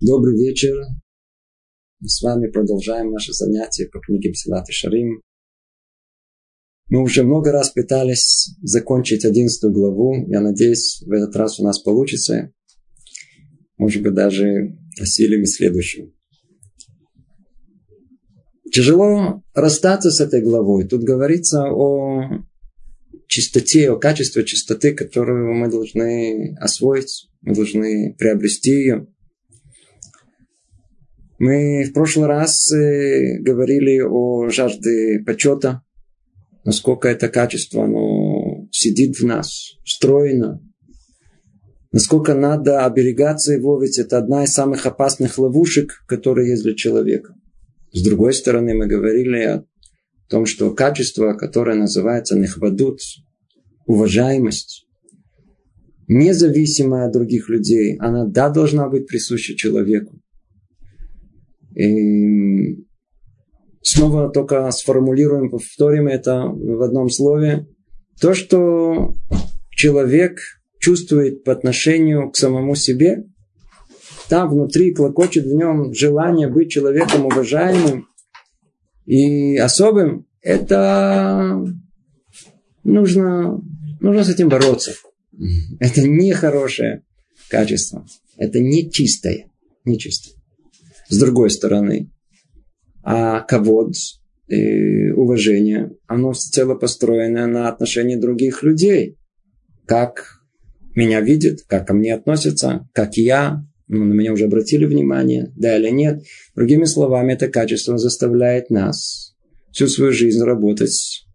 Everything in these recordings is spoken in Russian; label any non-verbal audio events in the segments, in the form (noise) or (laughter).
Добрый вечер. Мы с вами продолжаем наше занятие по книге Псилат и Шарим. Мы уже много раз пытались закончить одиннадцатую главу. Я надеюсь, в этот раз у нас получится. Может быть, даже осилим и следующую. Тяжело расстаться с этой главой. Тут говорится о чистоте, о качестве чистоты, которую мы должны освоить, мы должны приобрести ее. Мы в прошлый раз э, говорили о жажде почета, насколько это качество оно сидит в нас, встроено, насколько надо оберегаться его, ведь это одна из самых опасных ловушек, которые есть для человека. С другой стороны, мы говорили о том, что качество, которое называется нехвадут, уважаемость, независимая от других людей, она да должна быть присуща человеку. И снова только сформулируем, повторим это в одном слове. То, что человек чувствует по отношению к самому себе, там внутри клокочет в нем желание быть человеком уважаемым и особым, это нужно, нужно с этим бороться. Это не хорошее качество. Это не чистое. С другой стороны, а ковод, и уважение, оно всецело построено на отношении других людей. Как меня видят, как ко мне относятся, как я ну, на меня уже обратили внимание, да или нет. Другими словами, это качество заставляет нас всю свою жизнь работать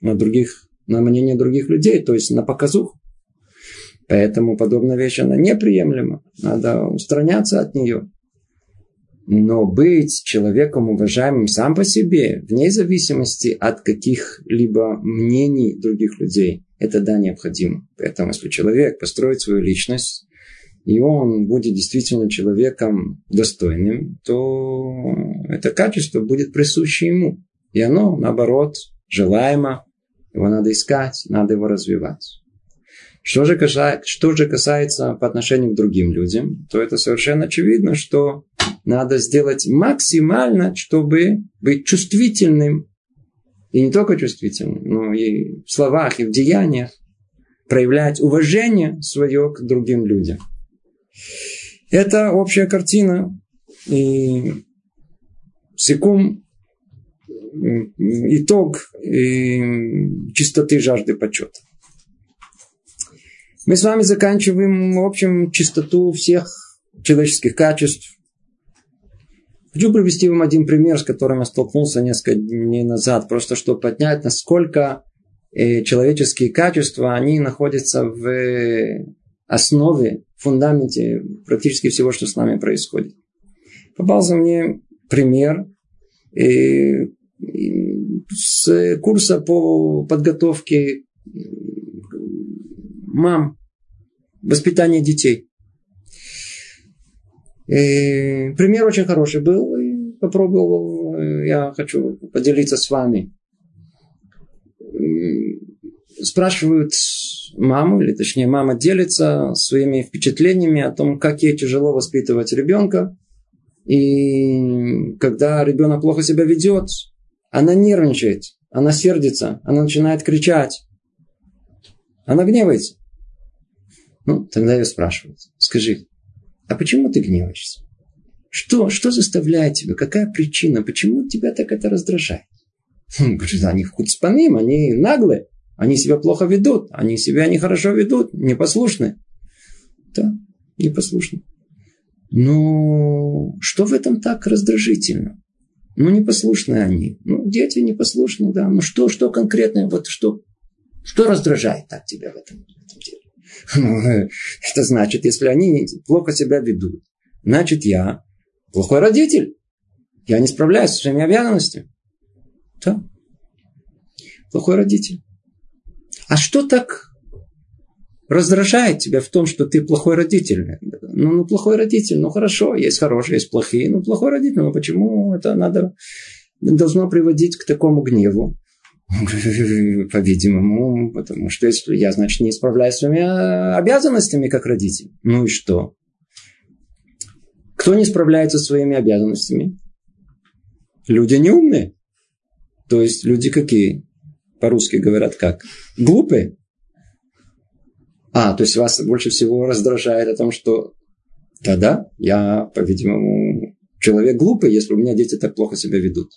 на других, на мнение других людей, то есть на показух. Поэтому подобная вещь, она неприемлема. Надо устраняться от нее. Но быть человеком уважаемым сам по себе, вне зависимости от каких-либо мнений других людей, это да, необходимо. Поэтому, если человек построит свою личность, и он будет действительно человеком достойным, то это качество будет присуще ему. И оно, наоборот, желаемо, его надо искать, надо его развивать. Что же, касается, что же касается по отношению к другим людям, то это совершенно очевидно, что надо сделать максимально, чтобы быть чувствительным. И не только чувствительным, но и в словах, и в деяниях проявлять уважение свое к другим людям. Это общая картина. И секум итог чистоты жажды почета. Мы с вами заканчиваем, в общем, чистоту всех человеческих качеств. Хочу привести вам один пример, с которым я столкнулся несколько дней назад, просто чтобы поднять, насколько э, человеческие качества, они находятся в основе, фундаменте практически всего, что с нами происходит. Попался мне пример э, с курса по подготовке мам, воспитания детей. И пример очень хороший был. И попробовал, я хочу поделиться с вами. Спрашивают маму, или точнее мама делится своими впечатлениями о том, как ей тяжело воспитывать ребенка. И когда ребенок плохо себя ведет, она нервничает, она сердится, она начинает кричать. Она гневается. Ну, тогда ее спрашивают. Скажи, а почему ты гневаешься? Что, что заставляет тебя? Какая причина? Почему тебя так это раздражает? Хм, говорит, они хуцпаним, они наглые. Они себя плохо ведут. Они себя нехорошо ведут. Непослушны. Да, непослушны. Но что в этом так раздражительно? Ну, непослушные они. Ну, дети непослушные, да. Ну, что, что конкретно, вот что, что раздражает так тебя в этом? (laughs) Это значит, если они плохо себя ведут, значит, я плохой родитель. Я не справляюсь с своими обязанностями. Да. Плохой родитель. А что так раздражает тебя в том, что ты плохой родитель? Ну, ну, плохой родитель, ну, хорошо, есть хорошие, есть плохие, ну, плохой родитель, ну, почему это надо, должно приводить к такому гневу? (laughs) По-видимому, потому что если я, значит, не справляюсь с своими обязанностями как родитель. Ну и что? Кто не справляется со своими обязанностями? Люди неумные. То есть люди какие? По-русски говорят как? Глупые. А, то есть вас больше всего раздражает о том, что да-да, я, по-видимому, человек глупый, если у меня дети так плохо себя ведут.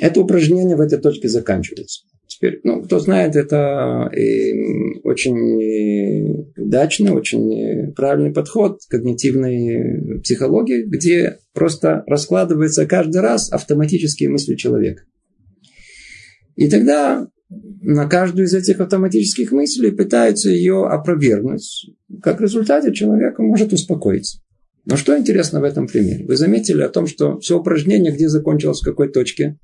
Это упражнение в этой точке заканчивается. Теперь, ну, кто знает, это э, очень удачный, очень правильный подход когнитивной психологии, где просто раскладывается каждый раз автоматические мысли человека. И тогда на каждую из этих автоматических мыслей пытаются ее опровергнуть. Как результате человек может успокоиться. Но что интересно в этом примере? Вы заметили о том, что все упражнение где закончилось, в какой точке?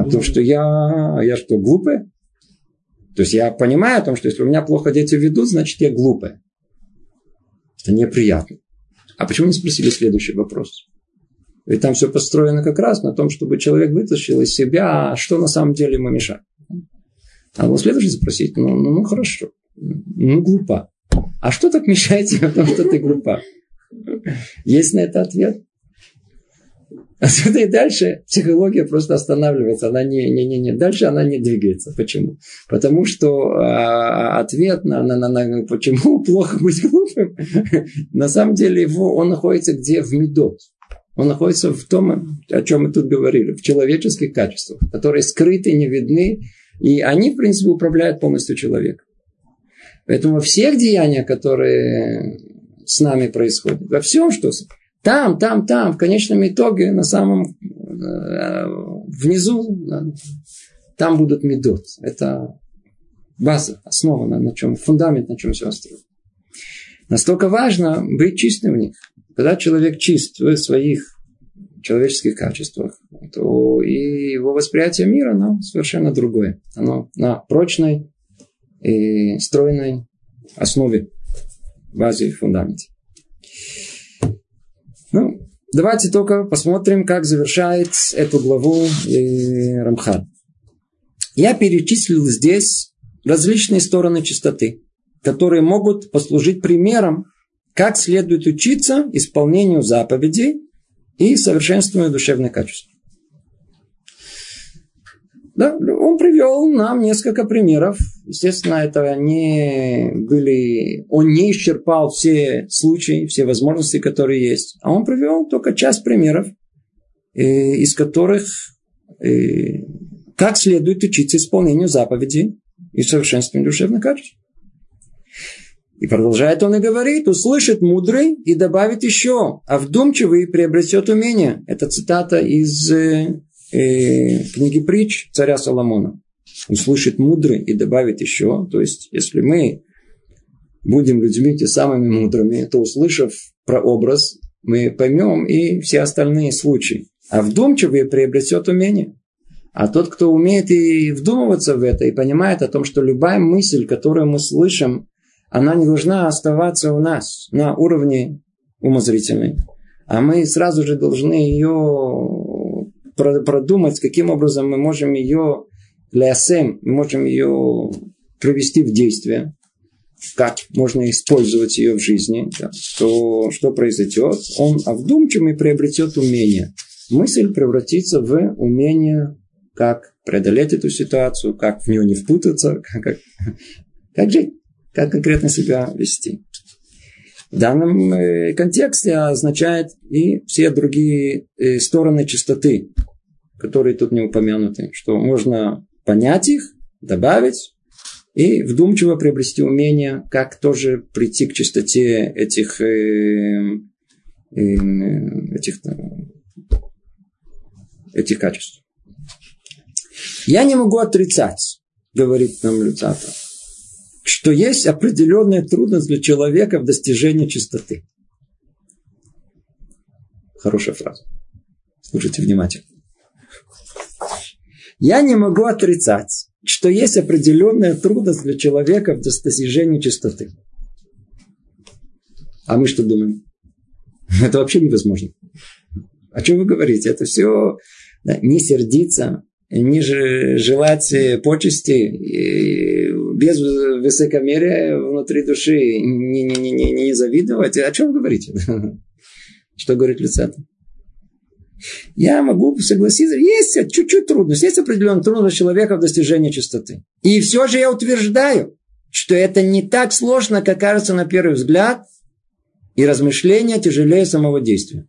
А то, что я, я что, глупый? То есть я понимаю о том, что если у меня плохо дети ведут, значит я глупый. Это неприятно. А почему не спросили следующий вопрос? Ведь там все построено как раз на том, чтобы человек вытащил из себя, что на самом деле ему мешает. А вот следующий спросить, ну, ну, ну хорошо, ну глупа. А что так мешает тебе в том, что ты глупа? Есть на это ответ? (laughs) Отсюда и дальше психология просто останавливается. Она не, не, не, не. Дальше она не двигается. Почему? Потому что а, ответ на, на, на, на почему (laughs) плохо быть глупым, (laughs) на самом деле его, он находится где? В медот. Он находится в том, о чем мы тут говорили, в человеческих качествах, которые скрыты, не видны, и они, в принципе, управляют полностью человеком. Поэтому во всех деяниях, которые с нами происходят, во всем, что там, там, там, в конечном итоге, на самом э, внизу, там будут медот. Это база, основа, на, чем, фундамент, на чем все остальное. Настолько важно быть чистым в них. Когда человек чист в своих человеческих качествах, то и его восприятие мира, оно совершенно другое. Оно на прочной и стройной основе, базе и фундаменте. Ну, давайте только посмотрим, как завершает эту главу э, Рамхан. Я перечислил здесь различные стороны чистоты, которые могут послужить примером как следует учиться исполнению заповедей и совершенствованию душевных качеств. Да, он привел нам несколько примеров. Естественно, это не были... Он не исчерпал все случаи, все возможности, которые есть. А он привел только часть примеров, э, из которых э, как следует учиться исполнению заповедей и совершенствованию душевных качеств. И продолжает он и говорит, услышит мудрый и добавит еще, а вдумчивый приобретет умение. Это цитата из э, книги притч царя Соломона. Услышит мудрый и добавит еще. То есть, если мы будем людьми те самыми мудрыми, то услышав про образ, мы поймем и все остальные случаи. А вдумчивый приобретет умение. А тот, кто умеет и вдумываться в это, и понимает о том, что любая мысль, которую мы слышим, она не должна оставаться у нас на уровне умозрительной. А мы сразу же должны ее продумать, каким образом мы можем ее лясем, мы можем ее привести в действие, как можно использовать ее в жизни, да, то что произойдет? Он вдумчивый приобретет умение. Мысль превратится в умение, как преодолеть эту ситуацию, как в нее не впутаться, как, (laughs) как, как жить как конкретно себя вести. В данном э, контексте означает и все другие э, стороны чистоты, которые тут не упомянуты, что можно понять их, добавить и вдумчиво приобрести умение, как тоже прийти к чистоте этих, э, этих, этих качеств. Я не могу отрицать, говорит нам Люцатов, что есть определенная трудность для человека в достижении чистоты. Хорошая фраза. Слушайте внимательно. Я не могу отрицать, что есть определенная трудность для человека в достижении чистоты. А мы что думаем? (laughs) Это вообще невозможно. О чем вы говорите? Это все да, не сердиться, не желать почести, без высокомерия внутри души не, не, не, не, завидовать. О чем вы говорите? (laughs) Что говорит Люцата? Я могу согласиться, есть чуть-чуть трудность, есть определенная трудность человека в достижении чистоты. И все же я утверждаю, что это не так сложно, как кажется на первый взгляд, и размышления тяжелее самого действия.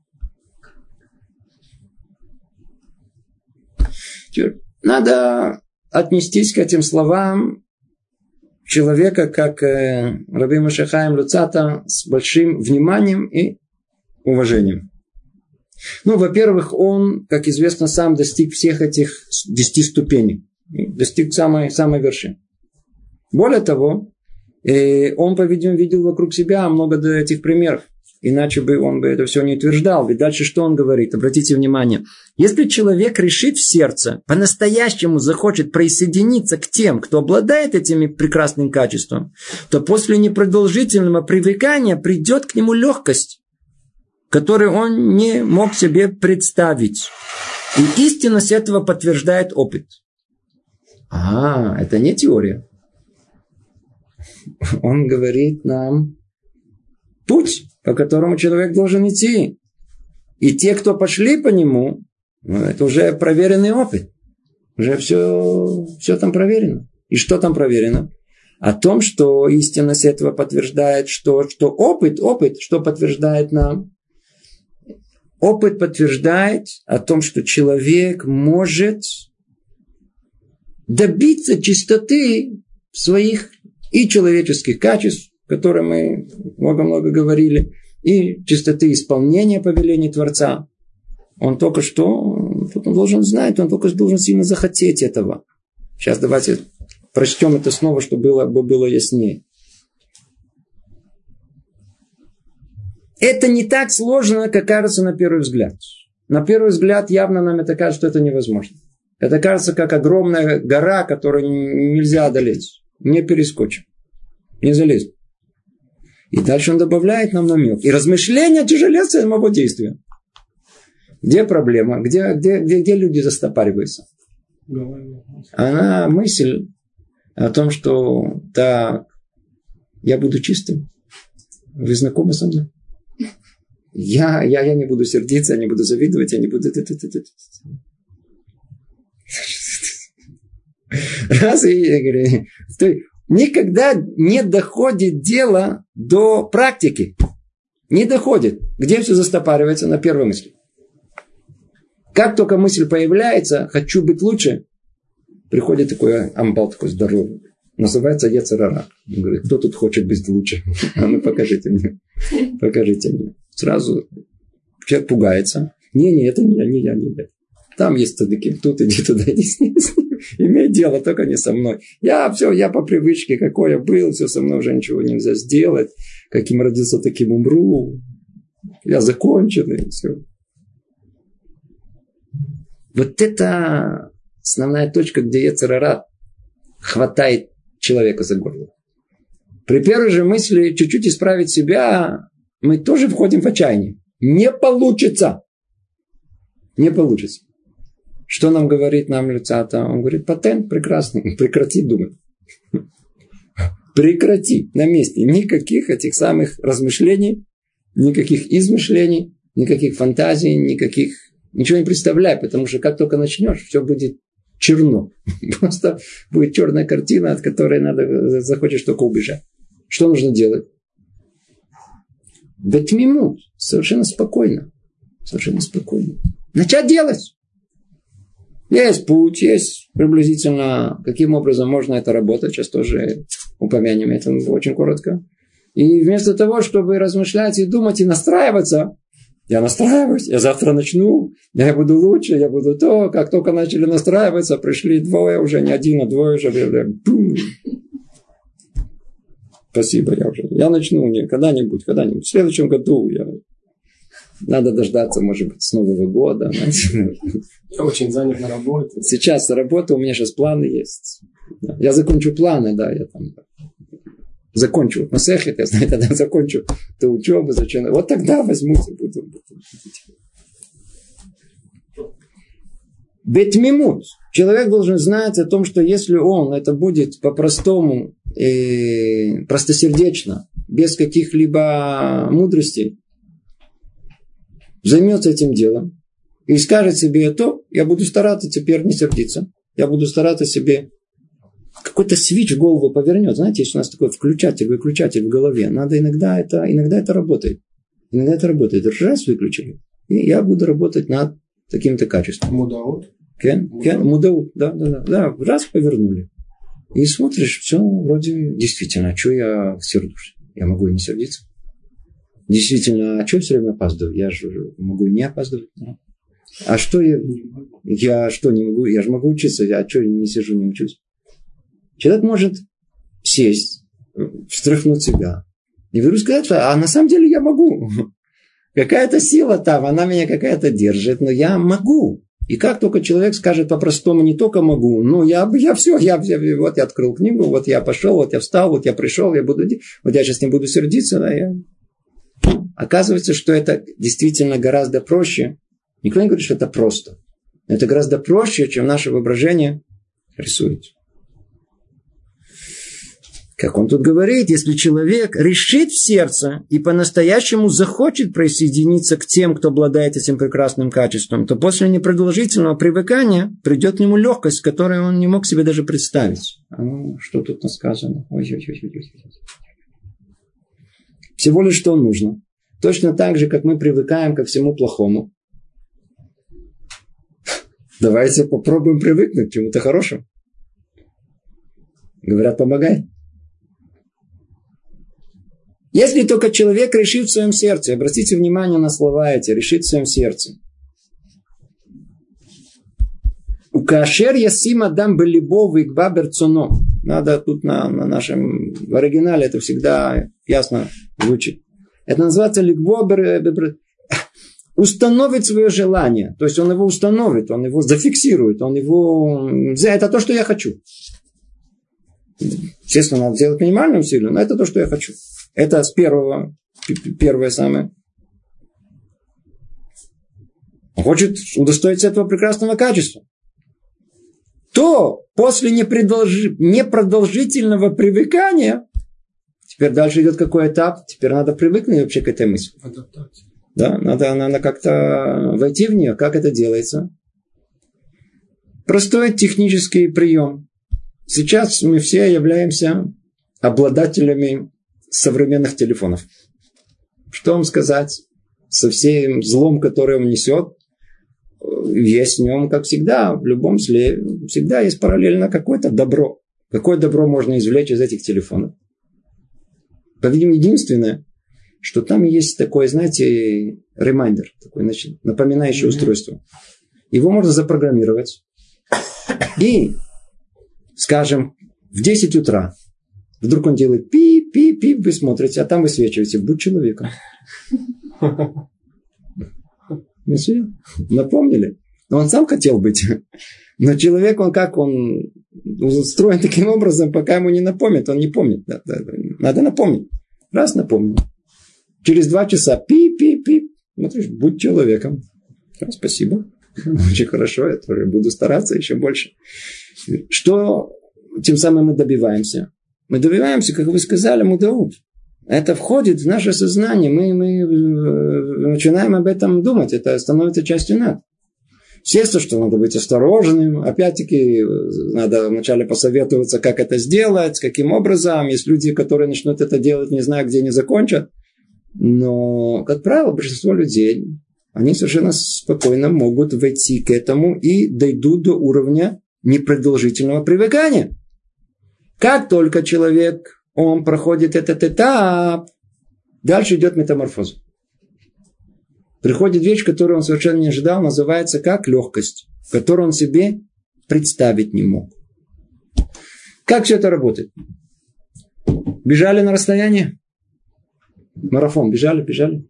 Надо отнестись к этим словам человека, как э, Раби Машахаем Люцата, с большим вниманием и уважением. Ну, во-первых, он, как известно, сам достиг всех этих десяти ступеней. Достиг самой, самой вершины. Более того, э, он, по-видимому, видел вокруг себя много этих примеров. Иначе бы он бы это все не утверждал. Ведь дальше что он говорит? Обратите внимание. Если человек решит в сердце, по-настоящему захочет присоединиться к тем, кто обладает этими прекрасным качеством, то после непродолжительного привыкания придет к нему легкость, которую он не мог себе представить. И истинность этого подтверждает опыт. А, это не теория. (laughs) Он говорит нам путь, по которому человек должен идти. И те, кто пошли по нему, ну, это уже проверенный опыт. Уже все, все там проверено. И что там проверено? О том, что истинность этого подтверждает, что, что опыт, опыт, что подтверждает нам? Опыт подтверждает о том, что человек может добиться чистоты своих и человеческих качеств, о которых мы много-много говорили, и чистоты исполнения повелений Творца. Он только что, он должен знать, он только должен сильно захотеть этого. Сейчас давайте прочтем это снова, чтобы было, было яснее. Это не так сложно, как кажется на первый взгляд. На первый взгляд явно нам это кажется, что это невозможно. Это кажется как огромная гора, которую нельзя одолеть. Не перескочим. Не залезть. И дальше он добавляет нам намек. И размышления тяжелее самого действия. Где проблема? Где, где, где, где люди застопариваются? Она мысль о том, что так, я буду чистым. Вы знакомы со мной? Я, я, я не буду сердиться, я не буду завидовать, я не буду... Раз я говорю, никогда не доходит дело до практики. Не доходит. Где все застопаривается на первой мысли? Как только мысль появляется, хочу быть лучше, приходит такой амбал такой здоровый. Называется Ецарара. Он говорит, кто тут хочет быть лучше? (laughs) А ну покажите мне. Покажите мне. Сразу человек пугается. Не-не, это не я, не я, не я. Там есть тадыки, тут иди туда, иди с ним. Имей дело, только не со мной. Я все, я по привычке, какой я был, все со мной уже ничего нельзя сделать. Каким родился, таким умру. Я законченный, все. Вот это основная точка, где Ецарара хватает человека за горло. При первой же мысли чуть-чуть исправить себя, мы тоже входим в отчаяние. Не получится. Не получится. Что нам говорит нам Люцата? Он говорит, патент прекрасный, (laughs) прекрати думать. (laughs) Прекрати на месте. Никаких этих самых размышлений, никаких измышлений, никаких фантазий, никаких... Ничего не представляй, потому что как только начнешь, все будет черно. (laughs) Просто будет черная картина, от которой надо, захочешь только убежать. Что нужно делать? Бетмимут. Совершенно спокойно. Совершенно спокойно. Начать делать. Есть путь, есть приблизительно, каким образом можно это работать. Сейчас тоже упомянем это очень коротко. И вместо того, чтобы размышлять и думать и настраиваться, я настраиваюсь, я завтра начну, я буду лучше, я буду то. Как только начали настраиваться, пришли двое, уже не один, а двое уже. Бум. Спасибо, я уже. Я начну не когда-нибудь, когда-нибудь. В следующем году я надо дождаться, может быть, с Нового года. Я очень занят на работе. Сейчас работа, у меня сейчас планы есть. Я закончу планы, да, я там закончу Масехет, (laughs) я знаю, тогда закончу эту учебу, зачем. Вот тогда возьмусь и буду. Бетмимут. Человек должен знать о том, что если он это будет по-простому, и простосердечно, без каких-либо мудростей, займется этим делом и скажет себе то, я буду стараться теперь не сердиться, я буду стараться себе какой-то свич в голову повернет. Знаете, есть у нас такой включатель, выключатель в голове. Надо иногда это, иногда это работает. Иногда это работает. Раз выключили, и я буду работать над таким-то качеством. Мудаут? Кен, кен, мудаут, да, да, да, да. Раз повернули. И смотришь, все вроде действительно, а что я сердусь? Я могу и не сердиться. Действительно, а что все время опаздываю? Я же могу и не опаздывать. А что я, я что не могу? Я же могу учиться, а что я не сижу, не учусь? Человек может сесть, встряхнуть себя и вдруг сказать, а на самом деле я могу. (laughs) Какая-то сила там, она меня какая-то держит, но я могу. И как только человек скажет по-простому, не только могу, но я, я все, я, я, вот я открыл книгу, вот я пошел, вот я встал, вот я пришел, я буду, вот я сейчас не буду сердиться, да, я... Оказывается, что это действительно гораздо проще. Никто не говорит, что это просто. Это гораздо проще, чем наше воображение рисует. Как он тут говорит, если человек решит в сердце и по-настоящему захочет присоединиться к тем, кто обладает этим прекрасным качеством, то после непродолжительного привыкания придет к нему легкость, которую он не мог себе даже представить. А ну, что тут сказано? Всего лишь что нужно. Точно так же, как мы привыкаем ко всему плохому. Давайте попробуем привыкнуть к чему-то хорошему. Говорят, помогай. Если только человек решит в своем сердце, обратите внимание на слова эти, решит в своем сердце. У кашер ясима дам белибов и берцоно. Надо тут на, на нашем в оригинале это всегда ясно звучит. Это называется лигбо установит свое желание. То есть он его установит, он его зафиксирует, он его... Это то, что я хочу. Естественно, надо сделать минимальным усилием, но это то, что я хочу. Это с первого, первое самое. Он хочет удостоиться этого прекрасного качества. То после непродолжи, непродолжительного привыкания, теперь дальше идет какой этап, теперь надо привыкнуть вообще к этой мысли. Адаптация. Да, надо, надо как-то войти в нее. Как это делается? Простой технический прием. Сейчас мы все являемся обладателями современных телефонов. Что вам сказать? Со всем злом, которое он несет, есть в нем, как всегда, в любом зле, всегда есть параллельно какое-то добро. Какое добро можно извлечь из этих телефонов? По-видимому, единственное, что там есть такое, знаете, ремайдер, такое, значит, напоминающее mm-hmm. устройство. Его можно запрограммировать. И, скажем, в 10 утра вдруг он делает пи пи-пи, вы смотрите, а там высвечиваете, будь человеком. Ну напомнили. Он сам хотел быть. (laughs) Но человек, он как, он устроен таким образом, пока ему не напомнит, он не помнит. Надо напомнить. Раз напомнил. Через два часа пи-пи-пи. Смотришь, будь человеком. Спасибо. (laughs) Очень хорошо, я тоже буду стараться еще больше. Что тем самым мы добиваемся? Мы добиваемся, как вы сказали, мудаут. Это входит в наше сознание. Мы, мы э, начинаем об этом думать. Это становится частью нас. Естественно, что надо быть осторожным. Опять-таки, надо вначале посоветоваться, как это сделать, каким образом. Есть люди, которые начнут это делать, не зная, где они закончат. Но, как правило, большинство людей, они совершенно спокойно могут войти к этому и дойдут до уровня непродолжительного привыкания. Как только человек, он проходит этот этап, дальше идет метаморфоза. Приходит вещь, которую он совершенно не ожидал, называется как легкость, которую он себе представить не мог. Как все это работает? Бежали на расстояние? Марафон. Бежали, бежали.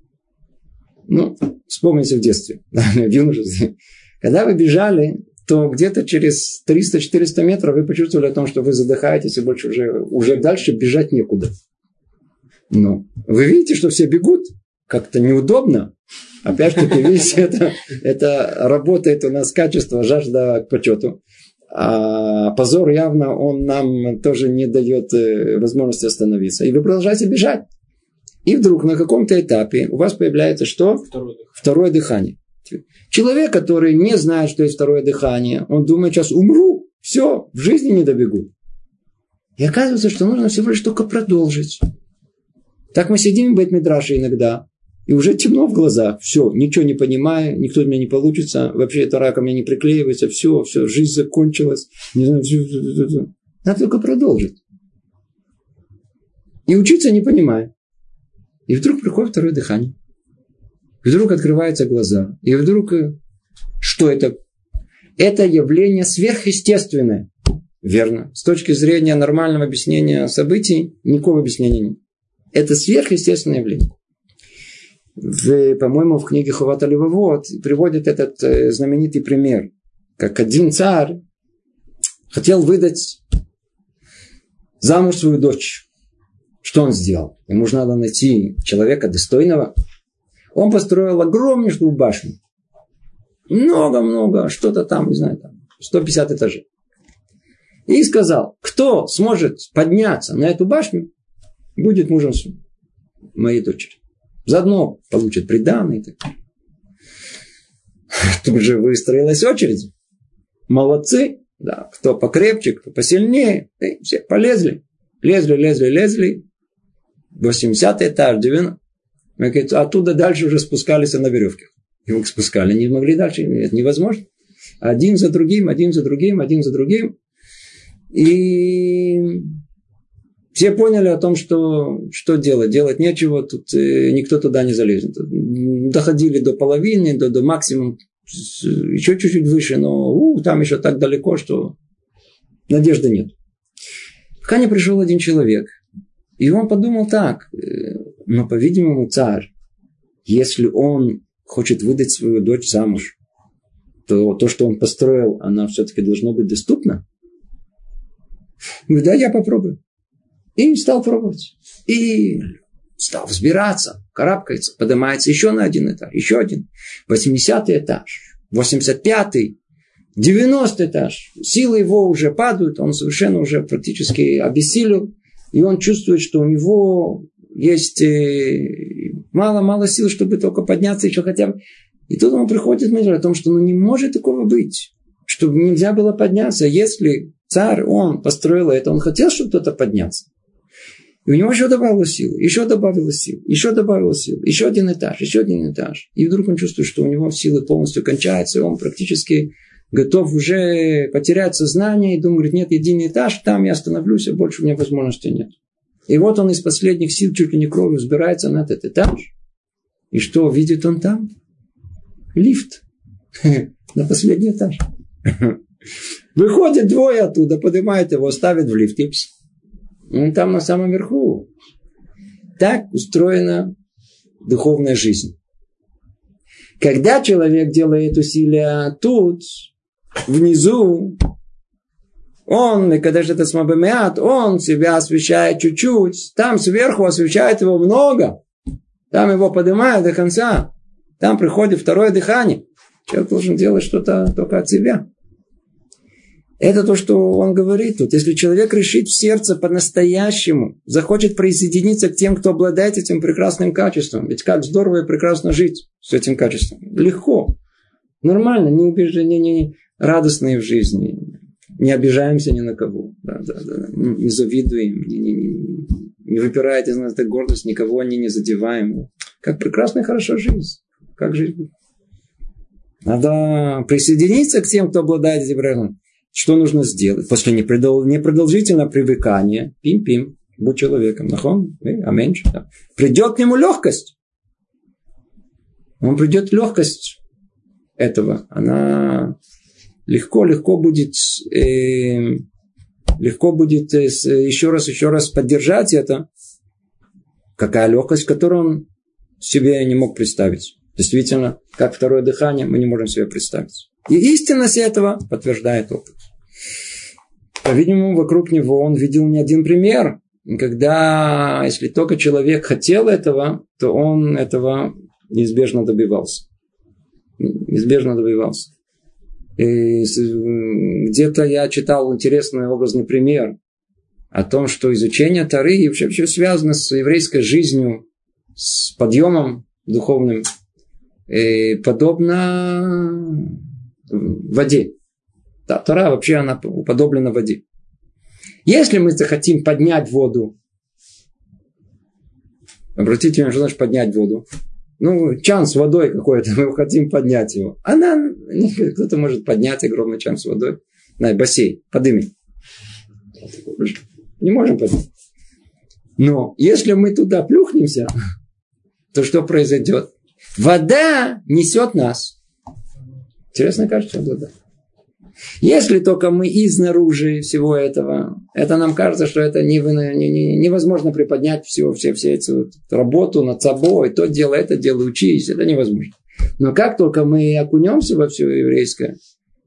Ну, вспомните в детстве, (laughs) в юношестве. Когда вы бежали, то где-то через 300-400 метров вы почувствовали о том, что вы задыхаетесь и больше уже, уже дальше бежать некуда. Но вы видите, что все бегут, как-то неудобно. Опять же таки, видите, (laughs) это, это работает у нас качество, жажда к почету. А позор явно он нам тоже не дает э, возможности остановиться. И вы продолжаете бежать. И вдруг на каком-то этапе у вас появляется что? Второе дыхание. Второе дыхание. Человек, который не знает, что есть второе дыхание, он думает, сейчас умру, все, в жизни не добегу. И оказывается, что нужно всего лишь только продолжить. Так мы сидим в Бет-Мидраше иногда, и уже темно в глазах. Все, ничего не понимаю, никто от меня не получится. Вообще эта рака мне не приклеивается. Все, все, жизнь закончилась. Не знаю, все, все, все. Надо только продолжить. И учиться не понимаю. И вдруг приходит второе дыхание. Вдруг открываются глаза. И вдруг, э, что это? Это явление сверхъестественное. Верно. С точки зрения нормального объяснения событий, никакого объяснения нет. Это сверхъестественное явление в, по-моему, в книге Хувата Левовод приводит этот э, знаменитый пример, как один царь хотел выдать замуж свою дочь. Что он сделал? Ему же надо найти человека достойного. Он построил огромнейшую башню. Много-много, что-то там, не знаю, там, 150 этажей. И сказал, кто сможет подняться на эту башню, будет мужем моей дочери. Заодно получат приданные. Тут же выстроилась очередь. Молодцы. Да, кто покрепче, кто посильнее. И все полезли. Лезли, лезли, лезли. 80 этаж, 90. Оттуда дальше уже спускались на веревке. Его спускали, не могли дальше. Это невозможно. Один за другим, один за другим, один за другим. И все поняли о том, что, что делать. Делать нечего, тут э, никто туда не залезет. Доходили до половины, до, до максимум, еще чуть-чуть выше, но у, там еще так далеко, что надежды нет. Пока не пришел один человек, и он подумал так, э, но, по-видимому, царь, если он хочет выдать свою дочь замуж, то то, что он построил, она все-таки должно быть доступна. Да, я попробую. И стал пробовать. И стал взбираться, карабкается, поднимается еще на один этаж, еще один. 80 этаж, 85-й, 90 этаж. Силы его уже падают, он совершенно уже практически обессилел. И он чувствует, что у него есть э, мало-мало сил, чтобы только подняться еще хотя бы. И тут он приходит мысль о том, что ну не может такого быть, чтобы нельзя было подняться. Если царь, он построил это, он хотел, чтобы кто-то подняться. И у него еще добавилось сил, еще добавилось сил, еще добавилось сил, еще один этаж, еще один этаж. И вдруг он чувствует, что у него силы полностью кончаются, и он практически готов уже потерять сознание, и думает, нет, один этаж, там я остановлюсь, а больше у меня возможности нет. И вот он из последних сил чуть ли не кровью взбирается на этот этаж. И что видит он там? Лифт. (laughs) На последний этаж. (laughs) Выходит двое оттуда, поднимает его, ставит в лифт и он там на самом верху. Так устроена духовная жизнь. Когда человек делает усилия тут, внизу, он, когда же это смабамиат, он себя освещает чуть-чуть, там сверху освещает его много, там его поднимают до конца, там приходит второе дыхание. Человек должен делать что-то только от себя. Это то, что он говорит тут. Если человек решит в сердце по-настоящему, захочет присоединиться к тем, кто обладает этим прекрасным качеством. Ведь как здорово и прекрасно жить с этим качеством. Легко. Нормально, не, убеж... не, не радостные в жизни. Не обижаемся ни на кого. Да, да, да. Не завидуем. Не, не, не, не выпирает из нас эта гордость. Никого они не задеваем. Как прекрасно и хорошо жизнь. Как жить? Надо присоединиться к тем, кто обладает этим прекрасным. Что нужно сделать? После непродолжительного привыкания, пим-пим, будь человеком, нахон, а меньше, да. придет к нему легкость. Он придет легкость этого. Она легко-легко будет, э, легко будет э, еще раз, еще раз поддержать это. Какая легкость, которую он себе не мог представить. Действительно, как второе дыхание мы не можем себе представить. И истинность этого подтверждает опыт. По-видимому, вокруг него он видел не один пример, когда, если только человек хотел этого, то он этого неизбежно добивался. Неизбежно добивался. Где-то я читал интересный образный пример о том, что изучение Тары и вообще все связано с еврейской жизнью, с подъемом духовным, и подобно воде. Да, Тара вообще она уподоблена воде. Если мы захотим поднять воду, обратите внимание, что значит поднять воду? Ну, чан с водой какой-то, (laughs) мы хотим поднять его. Она, кто-то может поднять огромный чан с водой. На бассейн, подыми. Не можем поднять. Но если мы туда плюхнемся, (laughs) то что произойдет? Вода несет нас. Интересно кажется, вода. Если только мы изнаружи всего этого, это нам кажется, что это не, не, не, невозможно приподнять всего, все, все эту работу над собой, то дело, это дело, учись, это невозможно. Но как только мы окунемся во все еврейское,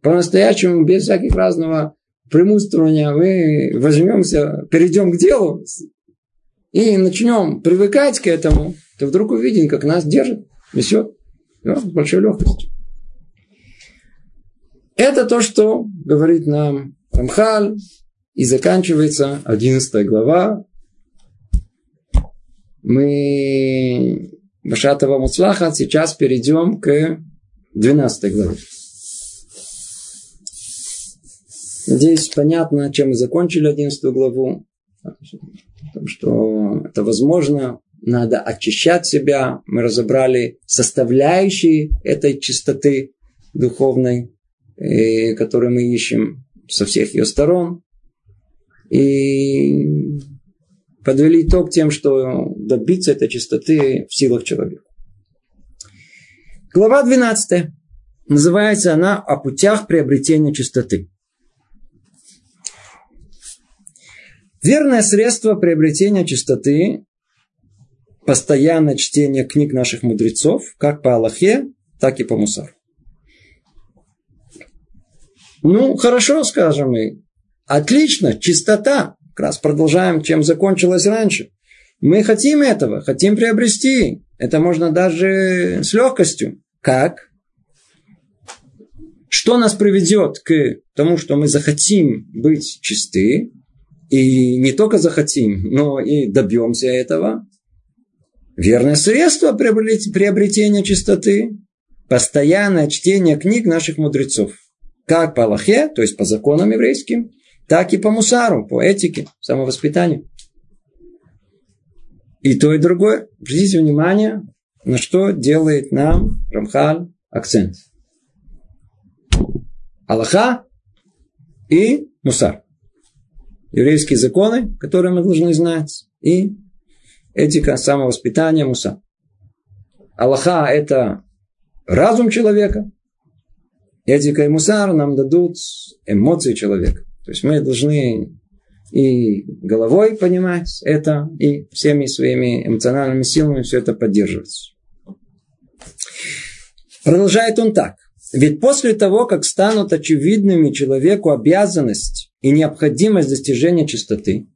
по-настоящему, без всяких разного премудствования, мы возьмемся, перейдем к делу и начнем привыкать к этому, то вдруг увидим, как нас держит, несет да, с большой легкостью. Это то, что говорит нам Рамхаль, и заканчивается 11 глава. Мы Башатова Муцлаха сейчас перейдем к 12 главе. Надеюсь, понятно, чем мы закончили 11 главу. Потому что это возможно. Надо очищать себя. Мы разобрали составляющие этой чистоты духовной и, которую мы ищем со всех ее сторон. И подвели итог тем, что добиться этой чистоты в силах человека. Глава 12. Называется она «О путях приобретения чистоты». Верное средство приобретения чистоты – постоянное чтение книг наших мудрецов, как по Аллахе, так и по Мусару. Ну, хорошо, скажем мы. Отлично, чистота. Как раз продолжаем, чем закончилось раньше. Мы хотим этого, хотим приобрести. Это можно даже с легкостью. Как? Что нас приведет к тому, что мы захотим быть чисты, и не только захотим, но и добьемся этого? Верное средство приобретения чистоты – постоянное чтение книг наших мудрецов как по Аллахе, то есть по законам еврейским, так и по мусару, по этике, самовоспитанию. И то, и другое. Обратите внимание, на что делает нам Рамхаль акцент. Аллаха и мусар. Еврейские законы, которые мы должны знать, и этика самовоспитания муса. Аллаха – это разум человека, Этика и мусар нам дадут эмоции человека. То есть мы должны и головой понимать это, и всеми своими эмоциональными силами все это поддерживать. Продолжает он так. Ведь после того, как станут очевидными человеку обязанность и необходимость достижения чистоты,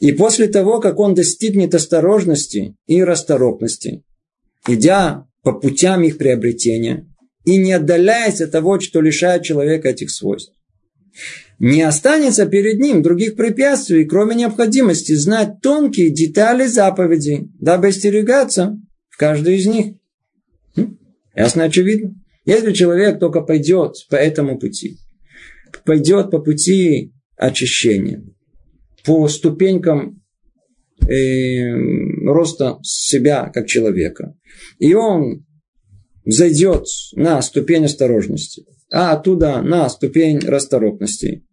и после того, как он достигнет осторожности и расторопности, идя по путям их приобретения, и не отдаляясь от того, что лишает человека этих свойств. Не останется перед ним других препятствий, кроме необходимости знать тонкие детали заповедей, дабы остерегаться в каждой из них. Хм? Ясно, очевидно. Если человек только пойдет по этому пути, пойдет по пути очищения, по ступенькам э, роста себя как человека, и он зайдет на ступень осторожности, а оттуда на ступень расторопности.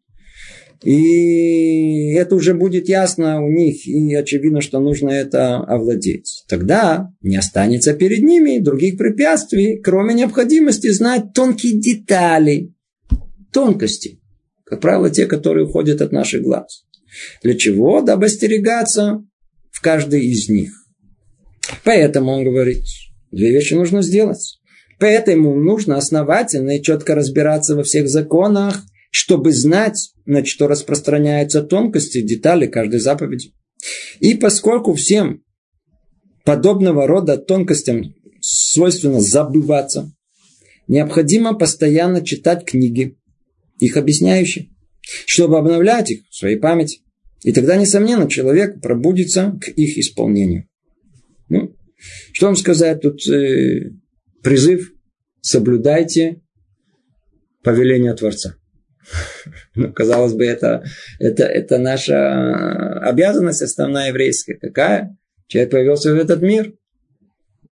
И это уже будет ясно у них, и очевидно, что нужно это овладеть. Тогда не останется перед ними других препятствий, кроме необходимости знать тонкие детали, тонкости. Как правило, те, которые уходят от наших глаз. Для чего? Дабы остерегаться в каждой из них. Поэтому он говорит, две вещи нужно сделать. Поэтому нужно основательно и четко разбираться во всех законах, чтобы знать, на что распространяются тонкости, детали каждой заповеди. И поскольку всем подобного рода тонкостям свойственно забываться, необходимо постоянно читать книги, их объясняющие, чтобы обновлять их в своей памяти. И тогда, несомненно, человек пробудится к их исполнению. Ну, что вам сказать тут? Э, призыв соблюдайте повеление Творца. (laughs) Ну, казалось бы, это, это, это наша обязанность основная еврейская. Какая? Человек появился в этот мир.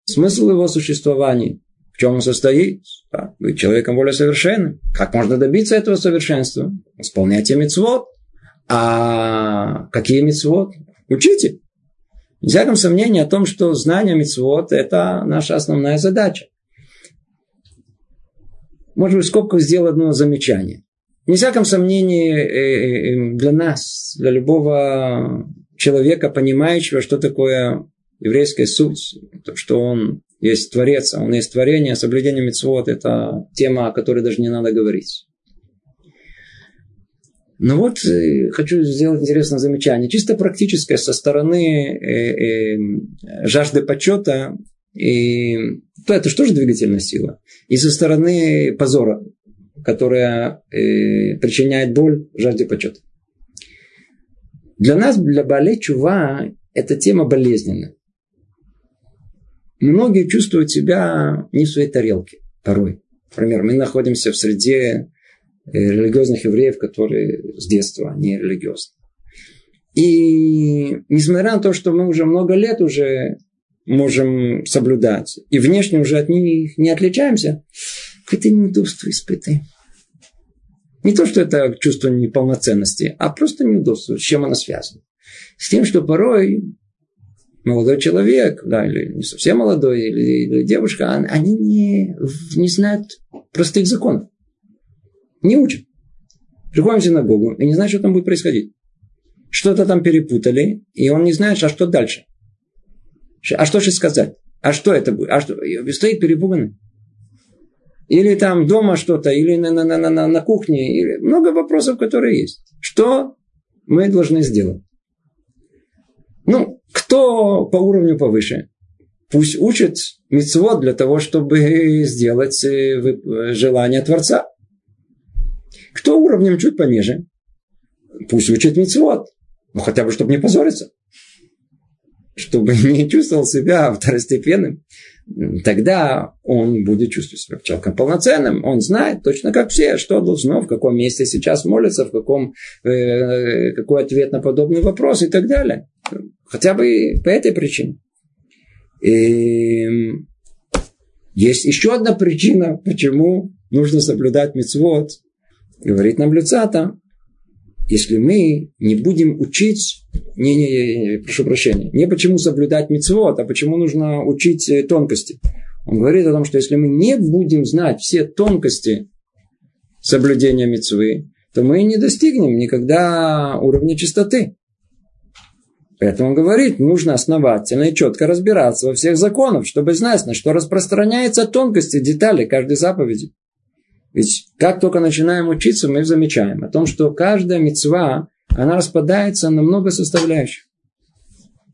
Смысл его существования. В чем он состоит? Да, быть человеком более совершенным. Как можно добиться этого совершенства? Исполняйте мецвод. А какие мецвод? Учите. Не всяком сомнении о том, что знание мецвод – это наша основная задача. Может быть, в сделал одно замечание. Не всяком сомнении э, э, э, для нас, для любого человека, понимающего, что такое еврейская суть, то, что он есть Творец, а он есть творение, соблюдение мецвод – это тема, о которой даже не надо говорить. Но вот хочу сделать интересное замечание, чисто практическое со стороны э, э, жажды почета и то это что же двигательная сила? И со стороны позора, которая э, причиняет боль жажде почета. Для нас, для Балей Чува, эта тема болезненная. Многие чувствуют себя не в своей тарелке порой. Например, мы находимся в среде э, религиозных евреев, которые с детства не религиозны. И несмотря на то, что мы уже много лет уже можем соблюдать, и внешне уже от них не отличаемся, какое-то неудобство испытываем. Не то, что это чувство неполноценности, а просто неудобство. С чем оно связано? С тем, что порой молодой человек, да, или не совсем молодой, или, или девушка, они не, не знают простых законов. Не учат. Приходим в синагогу и не знают, что там будет происходить. Что-то там перепутали, и он не знает, а что дальше. А что же сказать? А что это будет? А что? Стоит перепуганный. Или там дома что-то, или на, на, на, на, на кухне. Или... Много вопросов, которые есть. Что мы должны сделать? Ну, кто по уровню повыше? Пусть учит мецвод для того, чтобы сделать э, желание Творца. Кто уровнем чуть пониже? Пусть учит мецвод. Ну, хотя бы, чтобы не позориться чтобы (laughs) не чувствовал себя второстепенным, тогда он будет чувствовать себя человеком полноценным. Он знает точно как все, что должно, в каком месте сейчас молится, в каком, э, какой ответ на подобный вопрос и так далее. Хотя бы по этой причине. И есть еще одна причина, почему нужно соблюдать мецвод. Говорит нам Люцата, если мы не будем учить, не, не, прошу прощения, не почему соблюдать мецвод, а почему нужно учить э, тонкости. Он говорит о том, что если мы не будем знать все тонкости соблюдения мецвы, то мы не достигнем никогда уровня чистоты. Поэтому он говорит, нужно основательно и четко разбираться во всех законах, чтобы знать, на что распространяются тонкости, детали каждой заповеди. Ведь как только начинаем учиться, мы замечаем о том, что каждая мецва, она распадается на много составляющих.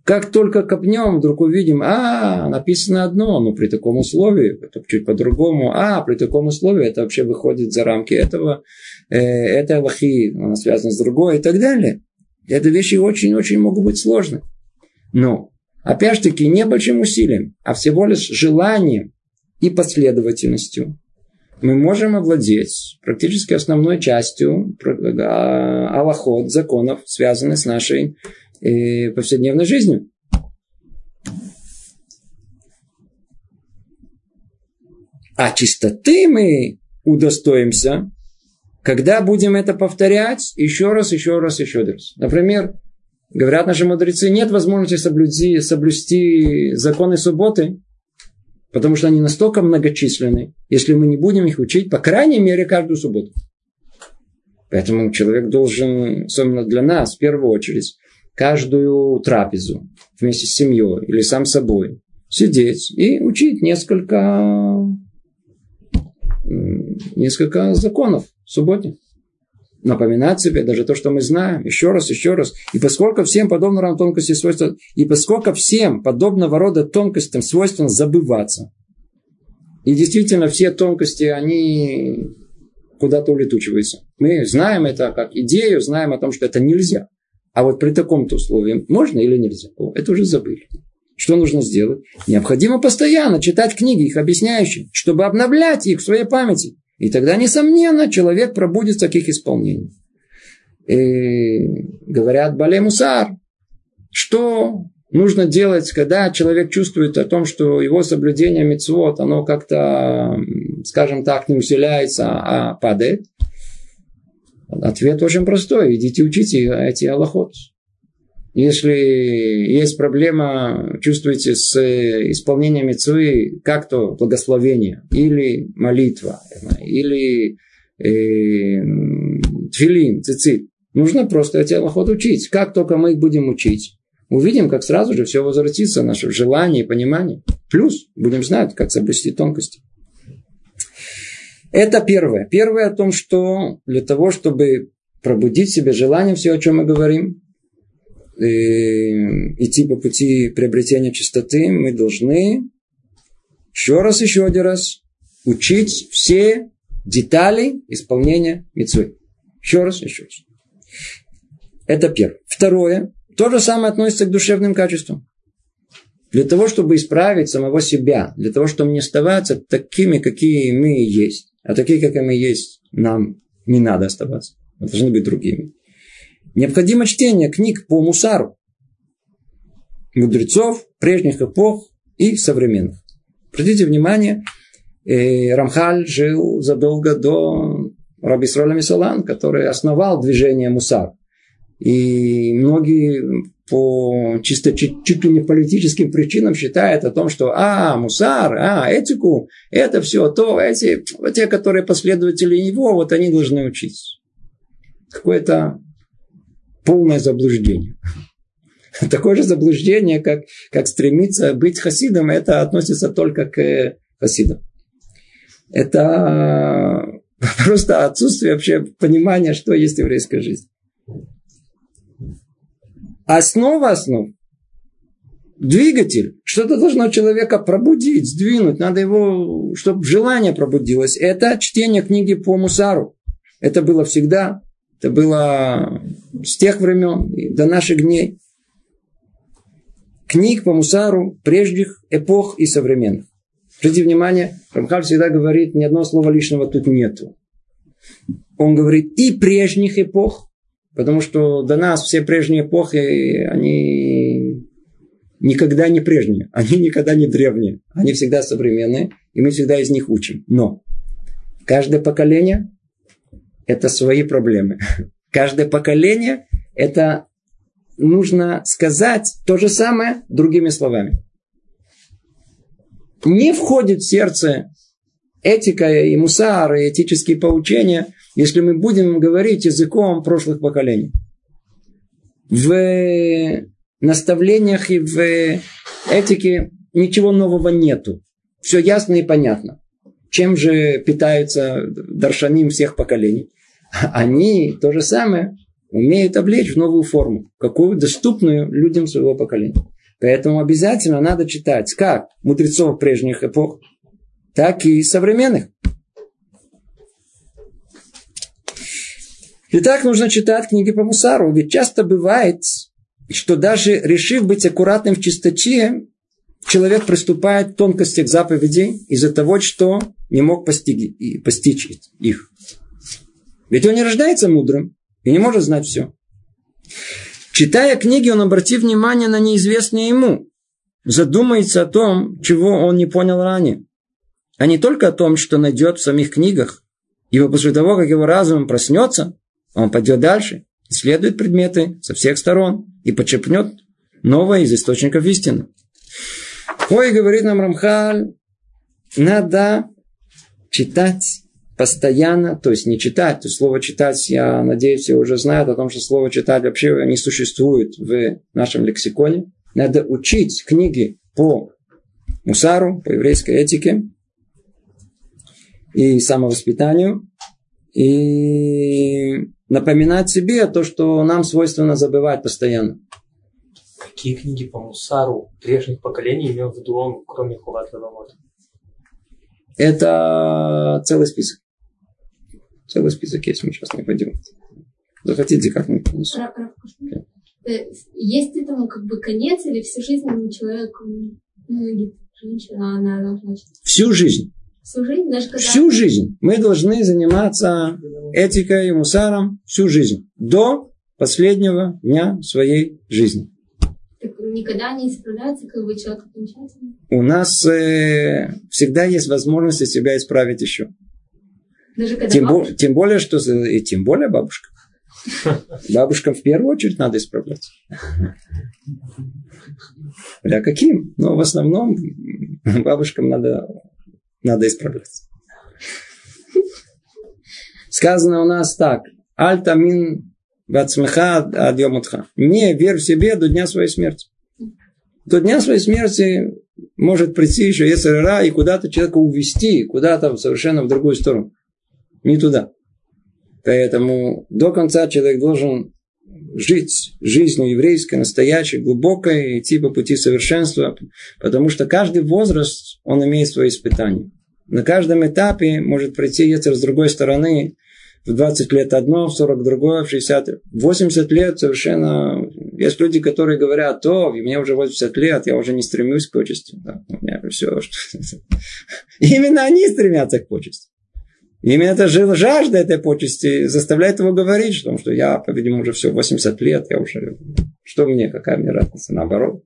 Как только копнем, вдруг увидим, а, написано одно, но при таком условии, это чуть по-другому, а, при таком условии это вообще выходит за рамки этого, э, это Аллахи, она связана с другой и так далее. Это вещи очень-очень могут быть сложны. Но, опять же таки, не большим усилием, а всего лишь желанием и последовательностью мы можем овладеть практически основной частью а, аллахот, законов, связанных с нашей э, повседневной жизнью. А чистоты мы удостоимся, когда будем это повторять еще раз, еще раз, еще раз. Например, говорят наши мудрецы, нет возможности соблюсти, соблюсти законы субботы, Потому что они настолько многочисленны, если мы не будем их учить, по крайней мере, каждую субботу. Поэтому человек должен, особенно для нас, в первую очередь, каждую трапезу вместе с семьей или сам собой сидеть и учить несколько, несколько законов субботних напоминать себе даже то, что мы знаем, еще раз, еще раз. И поскольку всем подобного рода тонкости свойственно, и поскольку всем подобного рода тонкостям свойственно забываться, И действительно, все тонкости, они куда-то улетучиваются. Мы знаем это как идею, знаем о том, что это нельзя. А вот при таком-то условии можно или нельзя? О, это уже забыли. Что нужно сделать? Необходимо постоянно читать книги, их объясняющие, чтобы обновлять их в своей памяти. И тогда, несомненно, человек пробудится к их исполнению. И говорят Бале Мусар, что нужно делать, когда человек чувствует о том, что его соблюдение мецвод, оно как-то, скажем так, не усиляется, а падает. Ответ очень простой. Идите учите эти аллахот. Если есть проблема, чувствуете с исполнением мецвы, как то благословение, или молитва, или э, тфилин, цицит, нужно просто эти аллахот учить. Как только мы их будем учить, увидим, как сразу же все возвратится, наше желание и понимание. Плюс будем знать, как соблюсти тонкости. Это первое. Первое о том, что для того, чтобы пробудить в себе желание, все, о чем мы говорим, идти по пути приобретения чистоты, мы должны еще раз, еще один раз учить все детали исполнения мецвы. Еще раз, еще раз. Это первое. Второе. То же самое относится к душевным качествам. Для того, чтобы исправить самого себя, для того, чтобы не оставаться такими, какие мы есть, а такие, какие мы есть, нам не надо оставаться. Мы должны быть другими. Необходимо чтение книг по мусару. Мудрецов прежних эпох и современных. Обратите внимание, э, Рамхаль жил задолго до Раби Сроля Мисалан, который основал движение мусар. И многие по чисто чуть, чуть ли не политическим причинам считают о том, что а, мусар, а, этику, это все то, эти, те, которые последователи него, вот они должны учить. Какое-то полное заблуждение. (laughs) Такое же заблуждение, как, как стремиться быть хасидом, это относится только к хасидам. Это (laughs) просто отсутствие вообще понимания, что есть еврейская жизнь. Основа основ. Двигатель. Что-то должно человека пробудить, сдвинуть. Надо его, чтобы желание пробудилось. Это чтение книги по Мусару. Это было всегда. Это было с тех времен и до наших дней. Книг по Мусару прежних эпох и современных. Обратите внимание, Рамхаль всегда говорит, ни одного слова лишнего тут нету. Он говорит и прежних эпох, потому что до нас все прежние эпохи, они никогда не прежние, они никогда не древние, они всегда современные, и мы всегда из них учим. Но каждое поколение это свои проблемы. (laughs) Каждое поколение – это нужно сказать то же самое другими словами. Не входит в сердце этика и мусар, и этические поучения, если мы будем говорить языком прошлых поколений. В наставлениях и в этике ничего нового нету. Все ясно и понятно. Чем же питаются даршаним всех поколений? Они то же самое умеют облечь в новую форму, какую доступную людям своего поколения. Поэтому обязательно надо читать как мудрецов прежних эпох, так и современных. Итак, нужно читать книги по Мусару, ведь часто бывает, что даже решив быть аккуратным в чистоте, человек приступает к тонкостям заповедей из-за того, что не мог постичь их. Ведь он не рождается мудрым и не может знать все. Читая книги, он обратит внимание на неизвестное ему. Задумается о том, чего он не понял ранее. А не только о том, что найдет в самих книгах. Ибо после того, как его разум проснется, он пойдет дальше, исследует предметы со всех сторон и почерпнет новое из источников истины. Ой, говорит нам Рамхаль, надо читать постоянно, то есть не читать, то есть слово читать, я надеюсь, все уже знают о том, что слово читать вообще не существует в нашем лексиконе. Надо учить книги по мусару, по еврейской этике и самовоспитанию, и напоминать себе то, что нам свойственно забывать постоянно. Какие книги по мусару прежних поколений имел в виду он, кроме Хуват Лавамот? Это целый список. Целый список есть, мы сейчас не пойдем. Захотите, как-нибудь принесу. Э, есть этому как бы конец или всю жизнь человек, ну, женщина, она должна... Всю жизнь. Всю жизнь? Даже когда... Всю жизнь. Мы должны заниматься этикой и мусаром всю жизнь. До последнего дня своей жизни. Так никогда не исправляется, как бы человек окончательно? У нас э, всегда есть возможность себя исправить еще. Даже когда Тем, бо- бабушка? тем более, что и тем более бабушка. (laughs) Бабушкам в первую очередь надо исправляться. Бля, каким? Но в основном бабушкам надо, надо исправляться. Сказано у нас так. Альтамин бацмеха адьомутха. Не верь в себе до дня своей смерти. До дня своей смерти может прийти еще Ецерара и куда-то человека увести, куда-то совершенно в другую сторону. Не туда. Поэтому до конца человек должен жить жизнью еврейской, настоящей, глубокой, идти по пути совершенства, потому что каждый возраст, он имеет свои испытания. На каждом этапе может прийти Ецер с другой стороны, в 20 лет одно, в 40 другое, в 60, в 80 лет совершенно... Есть люди, которые говорят, о, мне уже 80 лет, я уже не стремлюсь к почести. Да, у меня все... (laughs) Именно они стремятся к почести. Именно эта жажда этой почести заставляет его говорить, что, что я, по-видимому, уже все, 80 лет, я уже... Что мне, какая мне разница, наоборот.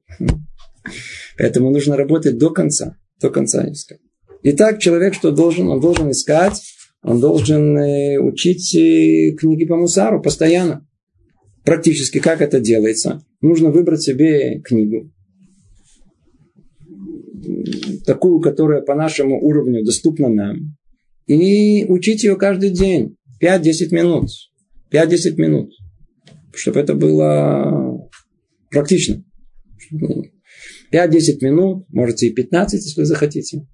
Поэтому нужно работать до конца, до конца искать. Итак, человек что должен? Он должен искать, он должен э, учить э, книги по мусару постоянно. Практически как это делается? Нужно выбрать себе книгу, такую, которая по нашему уровню доступна нам, и учить ее каждый день. 5-10 минут. 5-10 минут. Чтобы это было практично. 5-10 минут, можете и 15, если захотите.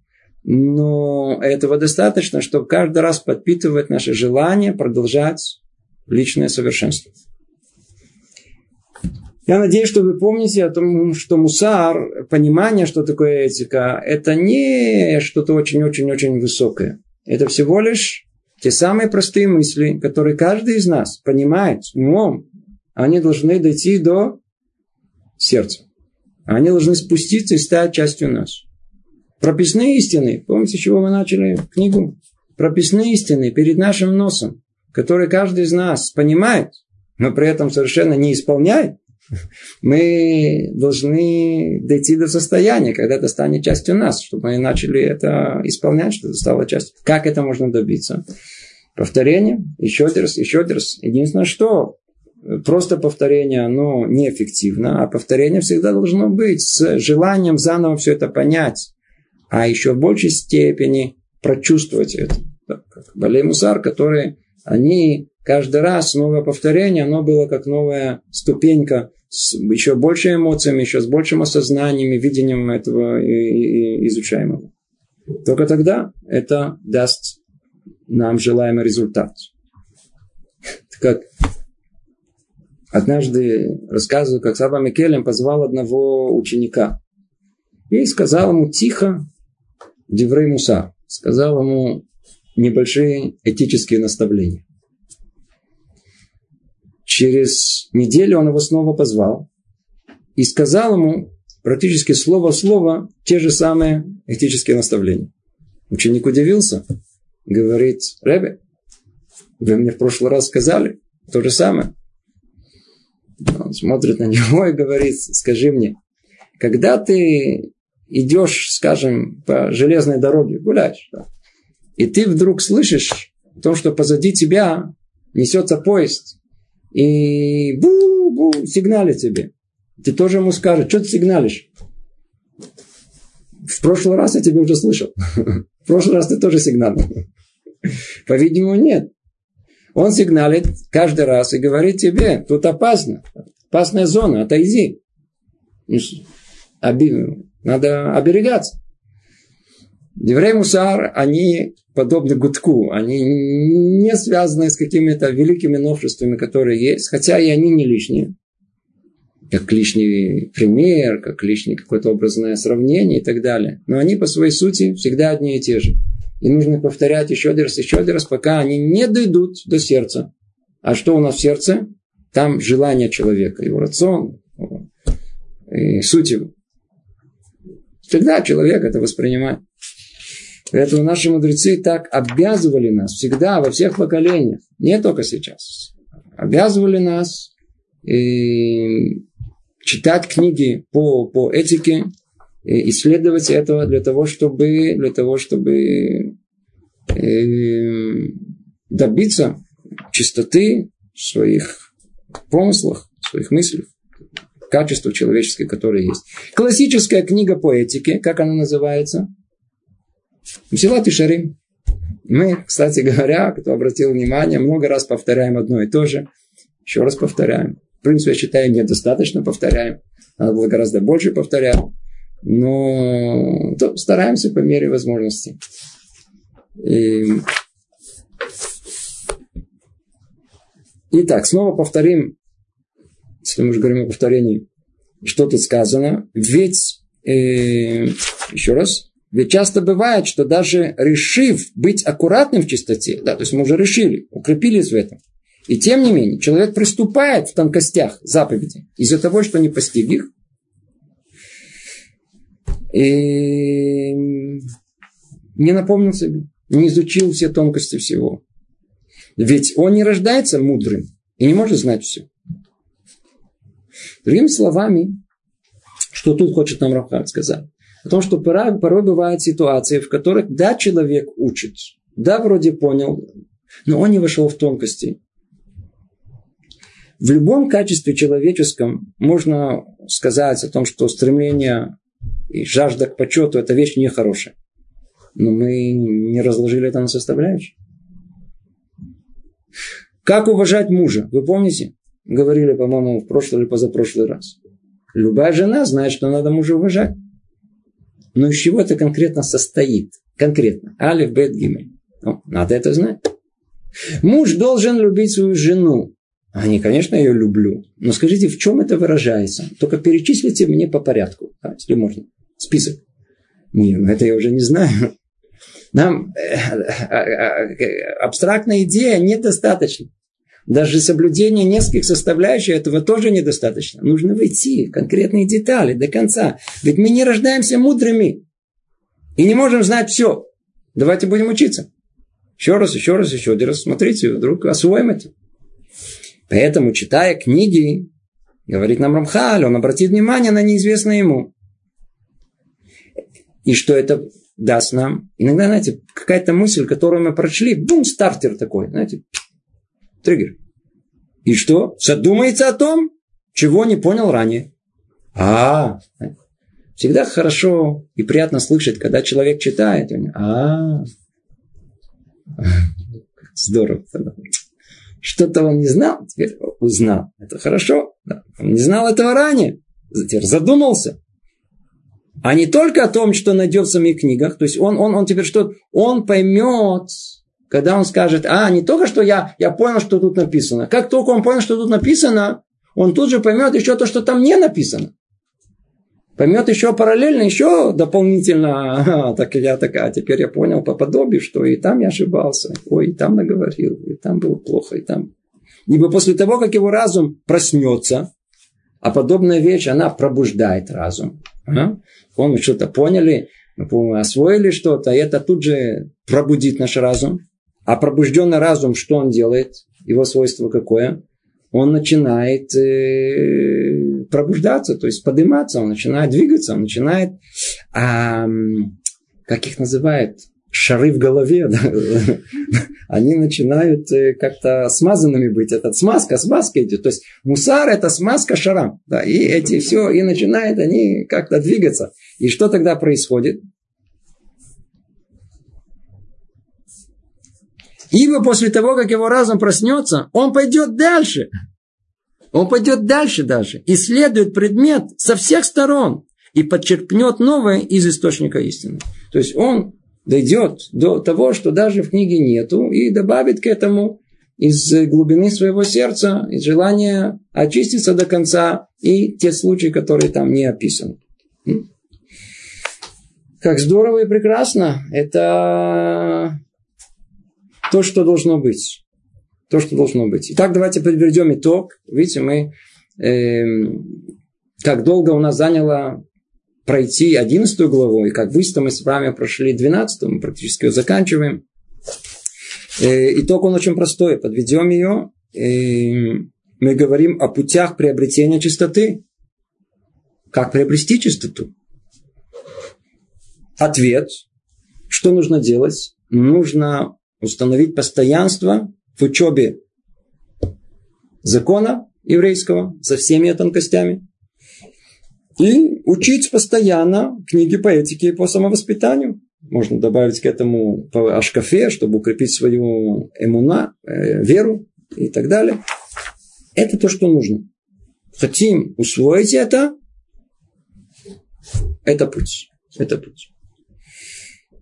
Но этого достаточно, чтобы каждый раз подпитывать наше желание продолжать личное совершенство. Я надеюсь, что вы помните о том, что мусар, понимание, что такое этика, это не что-то очень-очень-очень высокое. Это всего лишь те самые простые мысли, которые каждый из нас понимает умом. Они должны дойти до сердца. Они должны спуститься и стать частью нас. Прописные истины. Помните, с чего мы начали книгу? Прописные истины перед нашим носом, которые каждый из нас понимает, но при этом совершенно не исполняет. Мы должны дойти до состояния, когда это станет частью нас, чтобы мы начали это исполнять, чтобы это стало частью. Как это можно добиться? Повторение, еще один раз, еще один раз. Единственное, что просто повторение, оно неэффективно, а повторение всегда должно быть с желанием заново все это понять, а еще в большей степени прочувствовать это. Как Балей Мусар, которые они каждый раз новое повторение, оно было как новая ступенька с еще большими эмоциями, еще с большим осознанием и видением этого изучаемого. Только тогда это даст нам желаемый результат. Как однажды рассказываю, как Саба Микелем позвал одного ученика и сказал ему тихо Деврей Муса, сказал ему небольшие этические наставления. Через неделю он его снова позвал и сказал ему практически слово в слово те же самые этические наставления. Ученик удивился, говорит, Ребе, вы мне в прошлый раз сказали то же самое. Он смотрит на него и говорит, скажи мне, когда ты идешь, скажем, по железной дороге, гуляешь, да, и ты вдруг слышишь о том, что позади тебя несется поезд, и бу-бу, сигналит тебе. Ты тоже ему скажешь, что ты сигналишь? В прошлый раз я тебя уже слышал. (laughs) В прошлый раз ты тоже сигналил. (laughs) По-видимому, нет. Он сигналит каждый раз и говорит тебе, тут опасно. Опасная зона, отойди. Надо оберегаться. Еврей Мусар, они подобны гудку, они не связаны с какими-то великими новшествами, которые есть, хотя и они не лишние. Как лишний пример, как лишнее какое-то образное сравнение и так далее. Но они по своей сути всегда одни и те же. И нужно повторять еще один раз, еще один раз, пока они не дойдут до сердца. А что у нас в сердце? Там желание человека, его рацион, и суть его. Тогда человек это воспринимает. Поэтому наши мудрецы так обязывали нас всегда, во всех поколениях, не только сейчас. Обязывали нас и читать книги по, по этике, и исследовать этого для того, чтобы, для того, чтобы э, добиться чистоты в своих помыслах, в своих мыслях, качества человеческие, которые есть. Классическая книга по этике, как она называется? Мсилат и Шарим. Мы, кстати говоря, кто обратил внимание, много раз повторяем одно и то же. Еще раз повторяем. В принципе, я считаю, недостаточно повторяем. Надо было гораздо больше повторять. Но то стараемся по мере возможности. И... Итак, снова повторим, если мы уже говорим о повторении, что тут сказано. Ведь, э, еще раз, ведь часто бывает, что даже решив быть аккуратным в чистоте, да, то есть мы уже решили, укрепились в этом, и тем не менее, человек приступает в тонкостях заповеди из-за того, что не постиг их, и не напомнил себе, не изучил все тонкости всего. Ведь он не рождается мудрым и не может знать все. Другими словами, что тут хочет нам Рафхар сказать? О том, что порой, порой бывают ситуации, в которых, да, человек учит, да, вроде понял, но он не вошел в тонкости. В любом качестве человеческом можно сказать о том, что стремление и жажда к почету – это вещь нехорошая. Но мы не разложили это на составляющие. Как уважать мужа? Вы помните? Говорили, по-моему, в прошлый или позапрошлый раз. Любая жена знает, что надо мужа уважать. Но из чего это конкретно состоит? Конкретно. Алиф, Бет, Гимель. Ну, надо это знать. Муж должен любить свою жену. Они, конечно, ее люблю. Но скажите, в чем это выражается? Только перечислите мне по порядку, да, если можно. Список. Не, ну это я уже не знаю. Нам э, э, э, абстрактная идея недостаточно. Даже соблюдение нескольких составляющих этого тоже недостаточно. Нужно войти в конкретные детали до конца. Ведь мы не рождаемся мудрыми. И не можем знать все. Давайте будем учиться. Еще раз, еще раз, еще один раз. Смотрите, вдруг освоим это. Поэтому, читая книги, говорит нам Рамхаль, он обратит внимание на неизвестное ему. И что это даст нам? Иногда, знаете, какая-то мысль, которую мы прочли, бум, стартер такой, знаете, триггер. И что? Задумается о том, чего не понял ранее. А, всегда хорошо и приятно слышать, когда человек читает. А, здорово что-то он не знал, теперь узнал. Это хорошо. Он не знал этого ранее. Теперь задумался. А не только о том, что найдет в самих книгах. То есть он, он, он теперь что? Он поймет, когда он скажет, а, не только что я, я понял, что тут написано. Как только он понял, что тут написано, он тут же поймет еще то, что там не написано поймет еще параллельно, еще дополнительно, а, так я такая, теперь я понял по подобию, что и там я ошибался, ой, и там наговорил, и там было плохо, и там. Ибо после того, как его разум проснется, а подобная вещь, она пробуждает разум. А? Мы что-то поняли, освоили что-то, и это тут же пробудит наш разум. А пробужденный разум, что он делает? Его свойство какое? Он начинает э, пробуждаться, то есть подниматься, он начинает двигаться, он начинает, а, как их называют, шары в голове, (laughs) да? они начинают э, как-то смазанными быть. Это смазка, смазка идет. То есть мусар это смазка шарам. Да? И эти все, и начинают они как-то двигаться. И что тогда происходит? Ибо после того, как его разум проснется, он пойдет дальше. Он пойдет дальше даже, исследует предмет со всех сторон и подчеркнет новое из источника истины. То есть он дойдет до того, что даже в книге нету, и добавит к этому из глубины своего сердца, из желания очиститься до конца и те случаи, которые там не описаны. Как здорово и прекрасно. Это то, что должно быть. То, что должно быть. Итак, давайте подведем итог. Видите, мы... Э, как долго у нас заняло пройти 11 главу, и как быстро мы с вами прошли 12, мы практически ее заканчиваем. Э, итог он очень простой. Подведем ее. Э, мы говорим о путях приобретения чистоты. Как приобрести чистоту? Ответ. Что нужно делать? Нужно установить постоянство в учебе закона еврейского со всеми тонкостями. И учить постоянно книги по этике и по самовоспитанию. Можно добавить к этому о шкафе, чтобы укрепить свою эмуна, э, веру и так далее. Это то, что нужно. Хотим усвоить это, это путь. Это путь.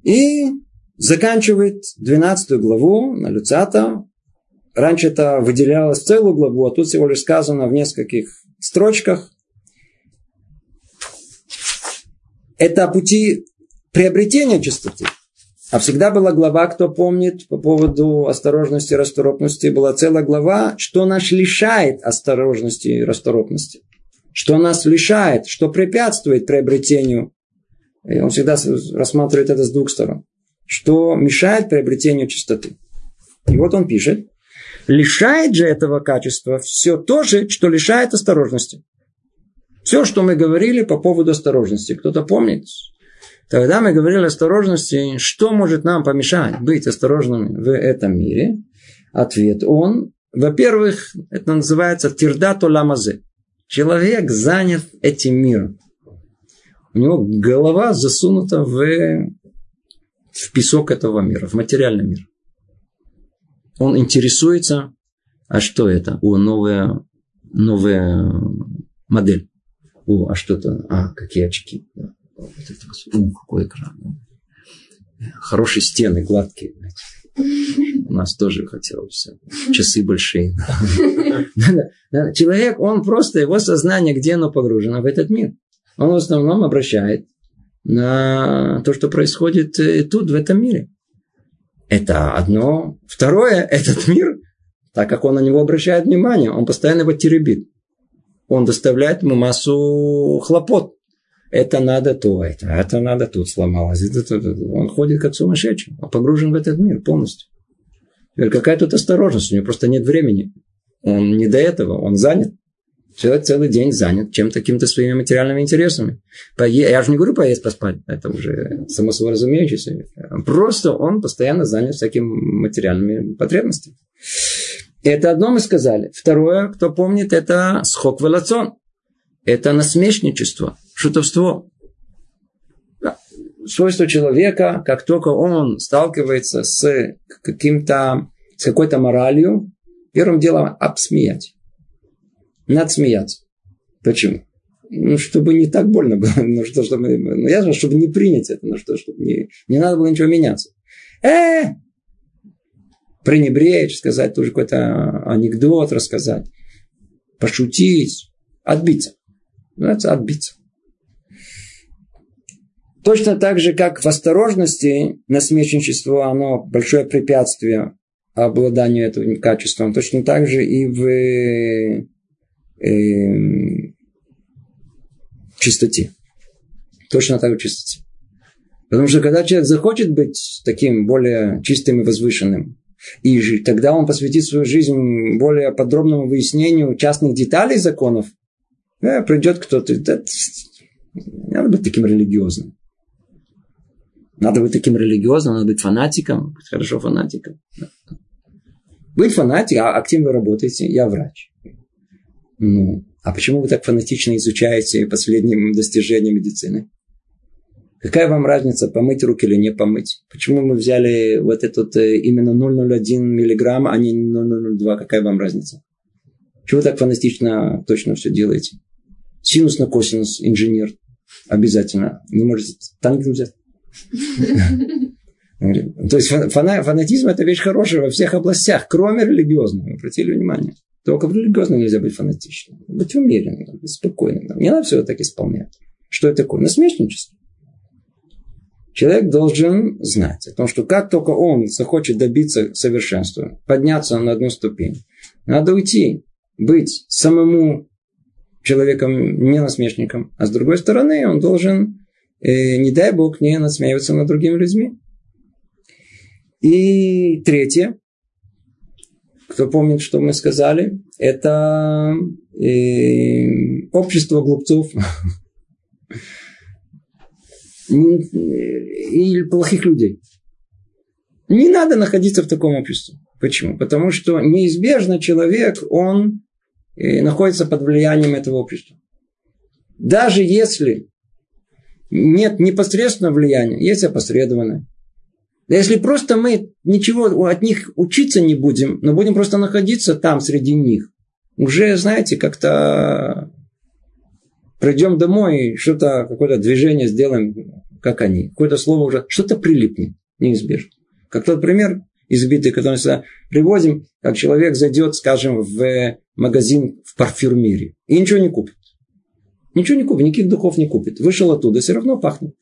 И заканчивает 12 главу на Люцата. Раньше это выделялось целую главу, а тут всего лишь сказано в нескольких строчках. Это пути приобретения чистоты. А всегда была глава, кто помнит, по поводу осторожности и расторопности, была целая глава, что нас лишает осторожности и расторопности. Что нас лишает, что препятствует приобретению. И он всегда рассматривает это с двух сторон. Что мешает приобретению чистоты. И вот он пишет, лишает же этого качества все то же, что лишает осторожности. Все, что мы говорили по поводу осторожности. Кто-то помнит? Тогда мы говорили осторожности, что может нам помешать быть осторожными в этом мире. Ответ он, во-первых, это называется тирдату ламазе. Человек занят этим миром. У него голова засунута в, в песок этого мира, в материальный мир. Он интересуется, а что это? О, новая, новая модель. О, а что это? А, какие очки. Вот это, у, какой экран. Хорошие стены, гладкие. У нас тоже хотелось часы большие. Человек, он просто, его сознание, где оно погружено? В этот мир. Он в основном обращает на то, что происходит э, тут, в этом мире. Это одно. Второе, (laughs) этот мир, так как он на него обращает внимание, он постоянно его теребит. Он доставляет ему массу хлопот это надо то, это, это надо тут сломалось. Это, это, это. Он ходит как сумасшедший, он погружен в этот мир полностью. Теперь какая тут осторожность, у него просто нет времени. Он не до этого, он занят. Человек целый день занят чем-то, какими-то своими материальными интересами. Я же не говорю поесть, поспать. Это уже само собой разумеющееся. Просто он постоянно занят всякими материальными потребностями. Это одно мы сказали. Второе, кто помнит, это схок велацон. Это насмешничество шутовство. Свойство человека, как только он сталкивается с каким-то, с какой-то моралью, первым делом обсмеять. Надо смеяться. Почему? Ну, чтобы не так больно было. (laughs) Ну, что, чтобы, ну, ясно, чтобы не принять это. Ну, что, чтобы не, не надо было ничего меняться. Э! Пренебречь, сказать тоже какой-то анекдот рассказать. Пошутить. Отбиться. Называется отбиться. Точно так же, как в осторожности насмешничество, оно большое препятствие обладанию этим качеством, точно так же и в э, чистоте. Точно так же в чистоте. Потому что когда человек захочет быть таким более чистым и возвышенным, и тогда он посвятит свою жизнь более подробному выяснению частных деталей законов, да, придет кто-то, да, надо быть таким религиозным. Надо быть таким религиозным, надо быть фанатиком, быть хорошо фанатиком. Быть фанатиком, а, а кем вы работаете? Я врач. Ну, а почему вы так фанатично изучаете последние достижения медицины? Какая вам разница, помыть руки или не помыть? Почему мы взяли вот этот э, именно 0,01 миллиграмм, а не 0,002? Какая вам разница? Чего вы так фанатично точно все делаете? Синус на косинус, инженер. Обязательно. Не можете танк взять. (laughs) То есть фанатизм это вещь хорошая во всех областях, кроме религиозного. Обратили внимание. Только в религиозном нельзя быть фанатичным. Быть умеренным, быть спокойным. Не надо все так исполнять. Что это такое? Насмешничество. Человек должен знать о том, что как только он захочет добиться совершенства, подняться на одну ступень, надо уйти, быть самому человеком не насмешником, а с другой стороны он должен, э, не дай бог, не насмеиваться над другими людьми. И третье, кто помнит, что мы сказали, это э, общество глупцов или плохих людей. Не надо находиться в таком обществе. Почему? Потому что неизбежно человек, он э, находится под влиянием этого общества. Даже если нет непосредственного влияния, есть опосредованное. Да если просто мы ничего от них учиться не будем, но будем просто находиться там среди них, уже, знаете, как-то придем домой и что-то, какое-то движение сделаем, как они. Какое-то слово уже, что-то прилипнет, неизбежно. Как тот пример избитый, который мы сюда приводим, как человек зайдет, скажем, в магазин в парфюмерии и ничего не купит. Ничего не купит, никаких духов не купит. Вышел оттуда, все равно пахнет.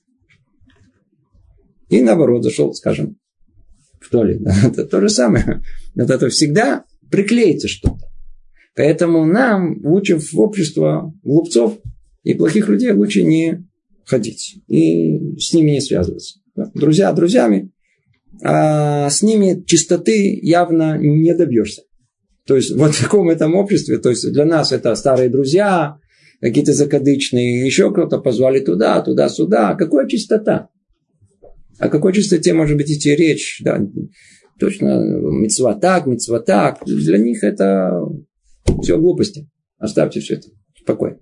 И наоборот, зашел, скажем, в туалет. (laughs) Это то же самое. Это, это всегда приклеится что-то. Поэтому нам лучше в общество глупцов и плохих людей лучше не ходить. И с ними не связываться. Друзья друзьями, а с ними чистоты явно не добьешься. То есть вот в таком этом обществе, то есть для нас это старые друзья, какие-то закадычные, еще кто-то позвали туда, туда-сюда. Какая чистота? О какой чистоте может быть идти речь? Да, точно, мецва так, мецва так. Для них это все глупости. Оставьте все это спокойно.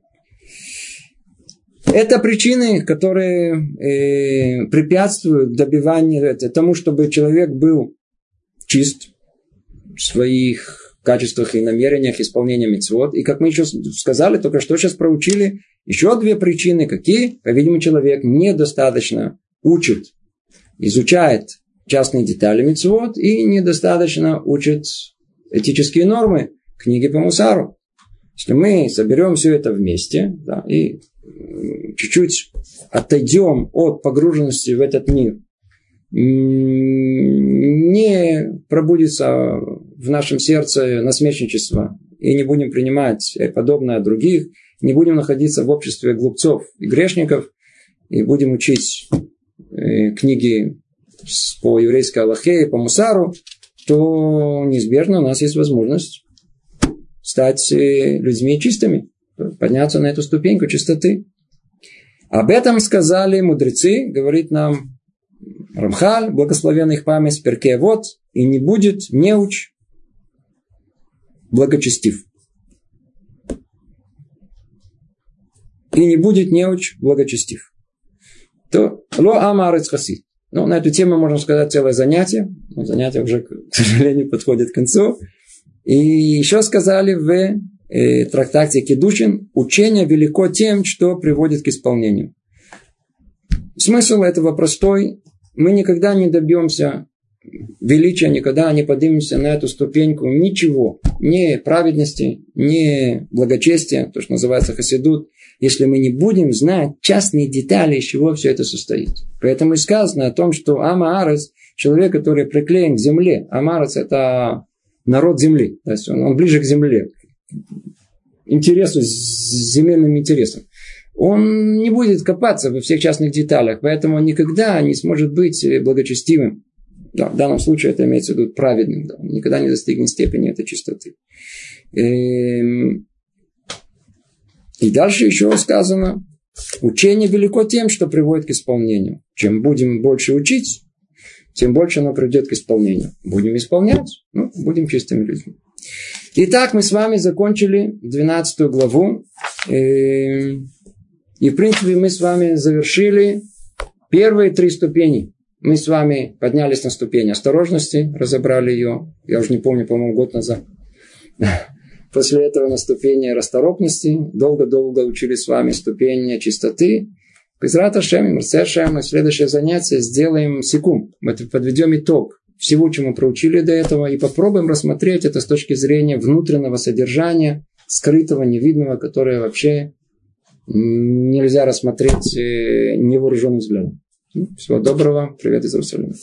Это причины, которые э, препятствуют добиванию тому, чтобы человек был чист в своих качествах и намерениях исполнения мецвод. И как мы еще сказали, только что сейчас проучили, еще две причины, какие, по-видимому, человек недостаточно учит, изучает частные детали мецвод и недостаточно учит этические нормы книги по мусару. Если мы соберем все это вместе да, и чуть-чуть отойдем от погруженности в этот мир, не пробудится в нашем сердце насмешничество и не будем принимать подобное от других, не будем находиться в обществе глупцов и грешников, и будем учить книги по еврейской Аллахе и по Мусару, то неизбежно у нас есть возможность стать э, людьми чистыми, подняться на эту ступеньку чистоты. Об этом сказали мудрецы, говорит нам Рамхаль, благословенный их память, перке вот, и не будет неуч благочестив. И не будет неуч благочестив. То ло амарец хаси. Ну, на эту тему можно сказать целое занятие. Но занятие уже, к (laughs) сожалению, подходит к концу. И еще сказали в э, трактате Кедушин, учение велико тем, что приводит к исполнению. Смысл этого простой. Мы никогда не добьемся величия, никогда не поднимемся на эту ступеньку ничего, ни праведности, ни благочестия, то, что называется хасидут, если мы не будем знать частные детали, из чего все это состоит. Поэтому и сказано о том, что Ама Арес, человек, который приклеен к земле, Амарец это народ земли, то есть он, он ближе к земле, интересу, земельным интересам. Он не будет копаться во всех частных деталях, поэтому он никогда не сможет быть благочестивым. Да, в данном случае это имеется в виду праведным. Да, он никогда не достигнет степени этой чистоты. Эм, и дальше еще сказано, учение велико тем, что приводит к исполнению. Чем будем больше учить, тем больше оно придет к исполнению. Будем исполнять, ну, будем чистыми людьми. Итак, мы с вами закончили 12 главу. И, и в принципе мы с вами завершили первые три ступени. Мы с вами поднялись на ступень осторожности, разобрали ее. Я уже не помню, по-моему, год назад. После этого на ступени расторопности. Долго-долго учили с вами ступени чистоты. Безрат Ашем, Мерсе Ашем, на следующее занятие сделаем секунд. Мы подведем итог всего, чему проучили до этого, и попробуем рассмотреть это с точки зрения внутреннего содержания, скрытого, невидного, которое вообще нельзя рассмотреть э, невооруженным взглядом. Всего доброго. Привет из Иерусалима.